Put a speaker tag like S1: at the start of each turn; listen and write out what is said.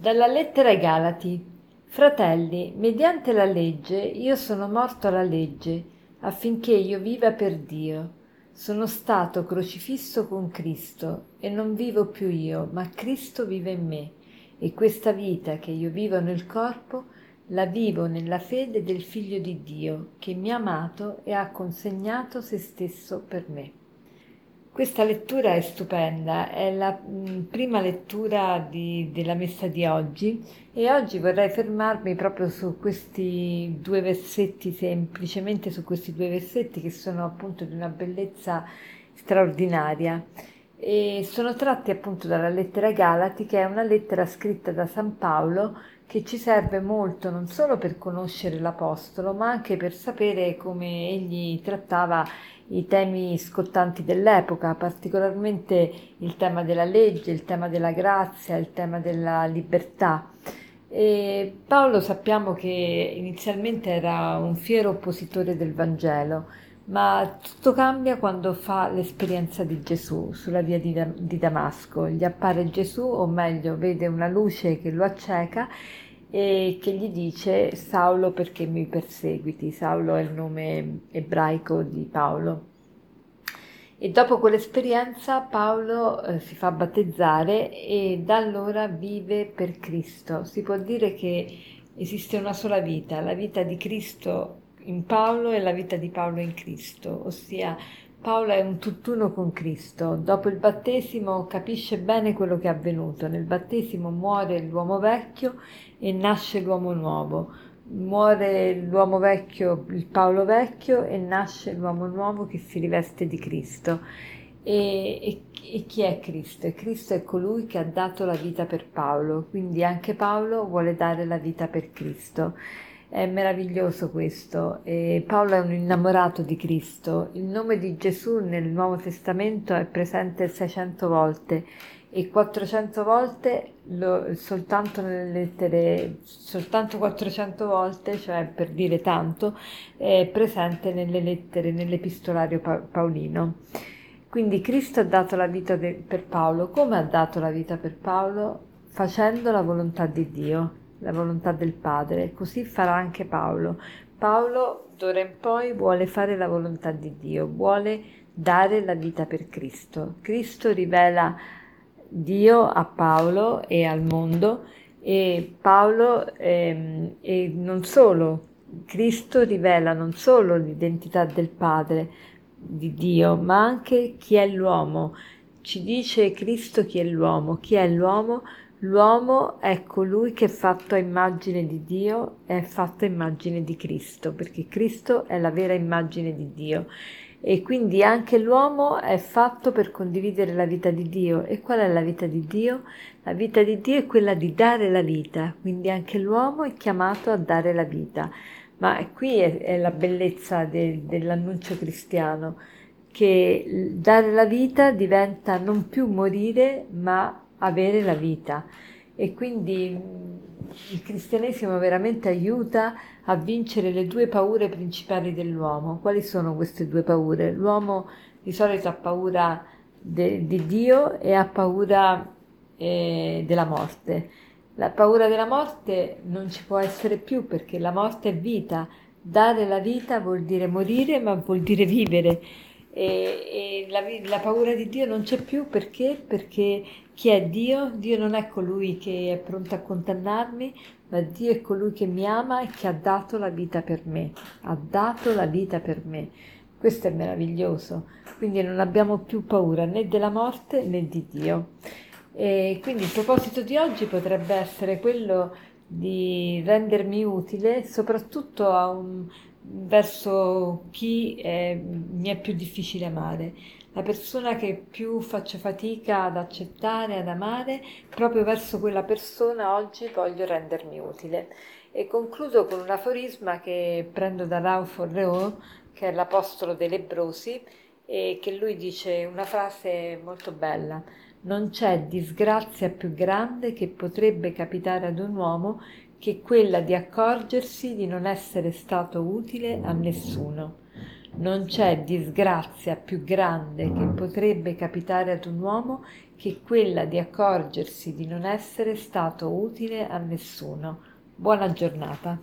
S1: Dalla lettera ai Galati. Fratelli, mediante la legge io sono morto alla legge, affinché io viva per Dio. Sono stato crocifisso con Cristo e non vivo più io, ma Cristo vive in me. E questa vita che io vivo nel corpo la vivo nella fede del Figlio di Dio, che mi ha amato e ha consegnato se stesso per me. Questa lettura è stupenda, è la mm, prima lettura di, della messa di oggi e oggi vorrei fermarmi proprio su questi due versetti, semplicemente su questi due versetti che sono appunto di una bellezza straordinaria. E sono tratti appunto dalla lettera Galati che è una lettera scritta da San Paolo che ci serve molto non solo per conoscere l'Apostolo ma anche per sapere come egli trattava i temi scottanti dell'epoca, particolarmente il tema della legge, il tema della grazia, il tema della libertà. E Paolo sappiamo che inizialmente era un fiero oppositore del Vangelo, ma tutto cambia quando fa l'esperienza di Gesù sulla via di, di Damasco. Gli appare Gesù, o meglio, vede una luce che lo acceca e che gli dice Saulo perché mi perseguiti. Saulo è il nome ebraico di Paolo. E dopo quell'esperienza Paolo eh, si fa battezzare e da allora vive per Cristo. Si può dire che esiste una sola vita, la vita di Cristo in Paolo e la vita di Paolo in Cristo, ossia Paolo è un tutt'uno con Cristo. Dopo il battesimo capisce bene quello che è avvenuto. Nel battesimo muore l'uomo vecchio e nasce l'uomo nuovo. Muore l'uomo vecchio, il Paolo vecchio, e nasce l'uomo nuovo che si riveste di Cristo. E, e, e, chi è Cristo? E Cristo è colui che ha dato la vita per Paolo, quindi anche Paolo vuole dare la vita per Cristo. È meraviglioso questo. E Paolo è un innamorato di Cristo. Il nome di Gesù nel Nuovo Testamento è presente 600 volte e 400 volte lo, soltanto nelle lettere, soltanto 400 volte, cioè per dire tanto, è presente nelle lettere, nell'epistolario pa- paolino. Quindi Cristo ha dato la vita de- per Paolo. Come ha dato la vita per Paolo? Facendo la volontà di Dio la volontà del Padre, così farà anche Paolo. Paolo d'ora in poi vuole fare la volontà di Dio, vuole dare la vita per Cristo. Cristo rivela Dio a Paolo e al mondo e Paolo ehm, e non solo, Cristo rivela non solo l'identità del Padre, di Dio, ma anche chi è l'uomo. Ci dice Cristo chi è l'uomo, chi è l'uomo? L'uomo è colui che è fatto a immagine di Dio è fatto a immagine di Cristo, perché Cristo è la vera immagine di Dio. E quindi anche l'uomo è fatto per condividere la vita di Dio. E qual è la vita di Dio? La vita di Dio è quella di dare la vita, quindi anche l'uomo è chiamato a dare la vita. Ma qui è, è la bellezza de, dell'annuncio cristiano, che dare la vita diventa non più morire, ma avere la vita e quindi mm, il cristianesimo veramente aiuta a vincere le due paure principali dell'uomo. Quali sono queste due paure? L'uomo di solito ha paura de, di Dio e ha paura eh, della morte. La paura della morte non ci può essere più perché la morte è vita. Dare la vita vuol dire morire, ma vuol dire vivere e, e la, la, paura di Dio non c'è più perché? Perché chi è Dio? Dio non è colui che è pronto a condannarmi, ma Dio è colui che mi ama e che ha dato la vita per me, ha dato la vita per me. Questo è meraviglioso, quindi non abbiamo più paura né della morte né di Dio. E quindi il proposito di oggi potrebbe essere quello di rendermi utile soprattutto a un, verso chi è, mi è più difficile amare, la persona che più faccio fatica ad accettare, ad amare, proprio verso quella persona oggi voglio rendermi utile. E concludo con un aforisma che prendo da Ralph Orreau, che è l'apostolo dei lebrosi, e che lui dice una frase molto bella. Non c'è disgrazia più grande che potrebbe capitare ad un uomo che quella di accorgersi di non essere stato utile a nessuno. Non c'è disgrazia più grande che potrebbe capitare ad un uomo che quella di accorgersi di non essere stato utile a nessuno. Buona giornata.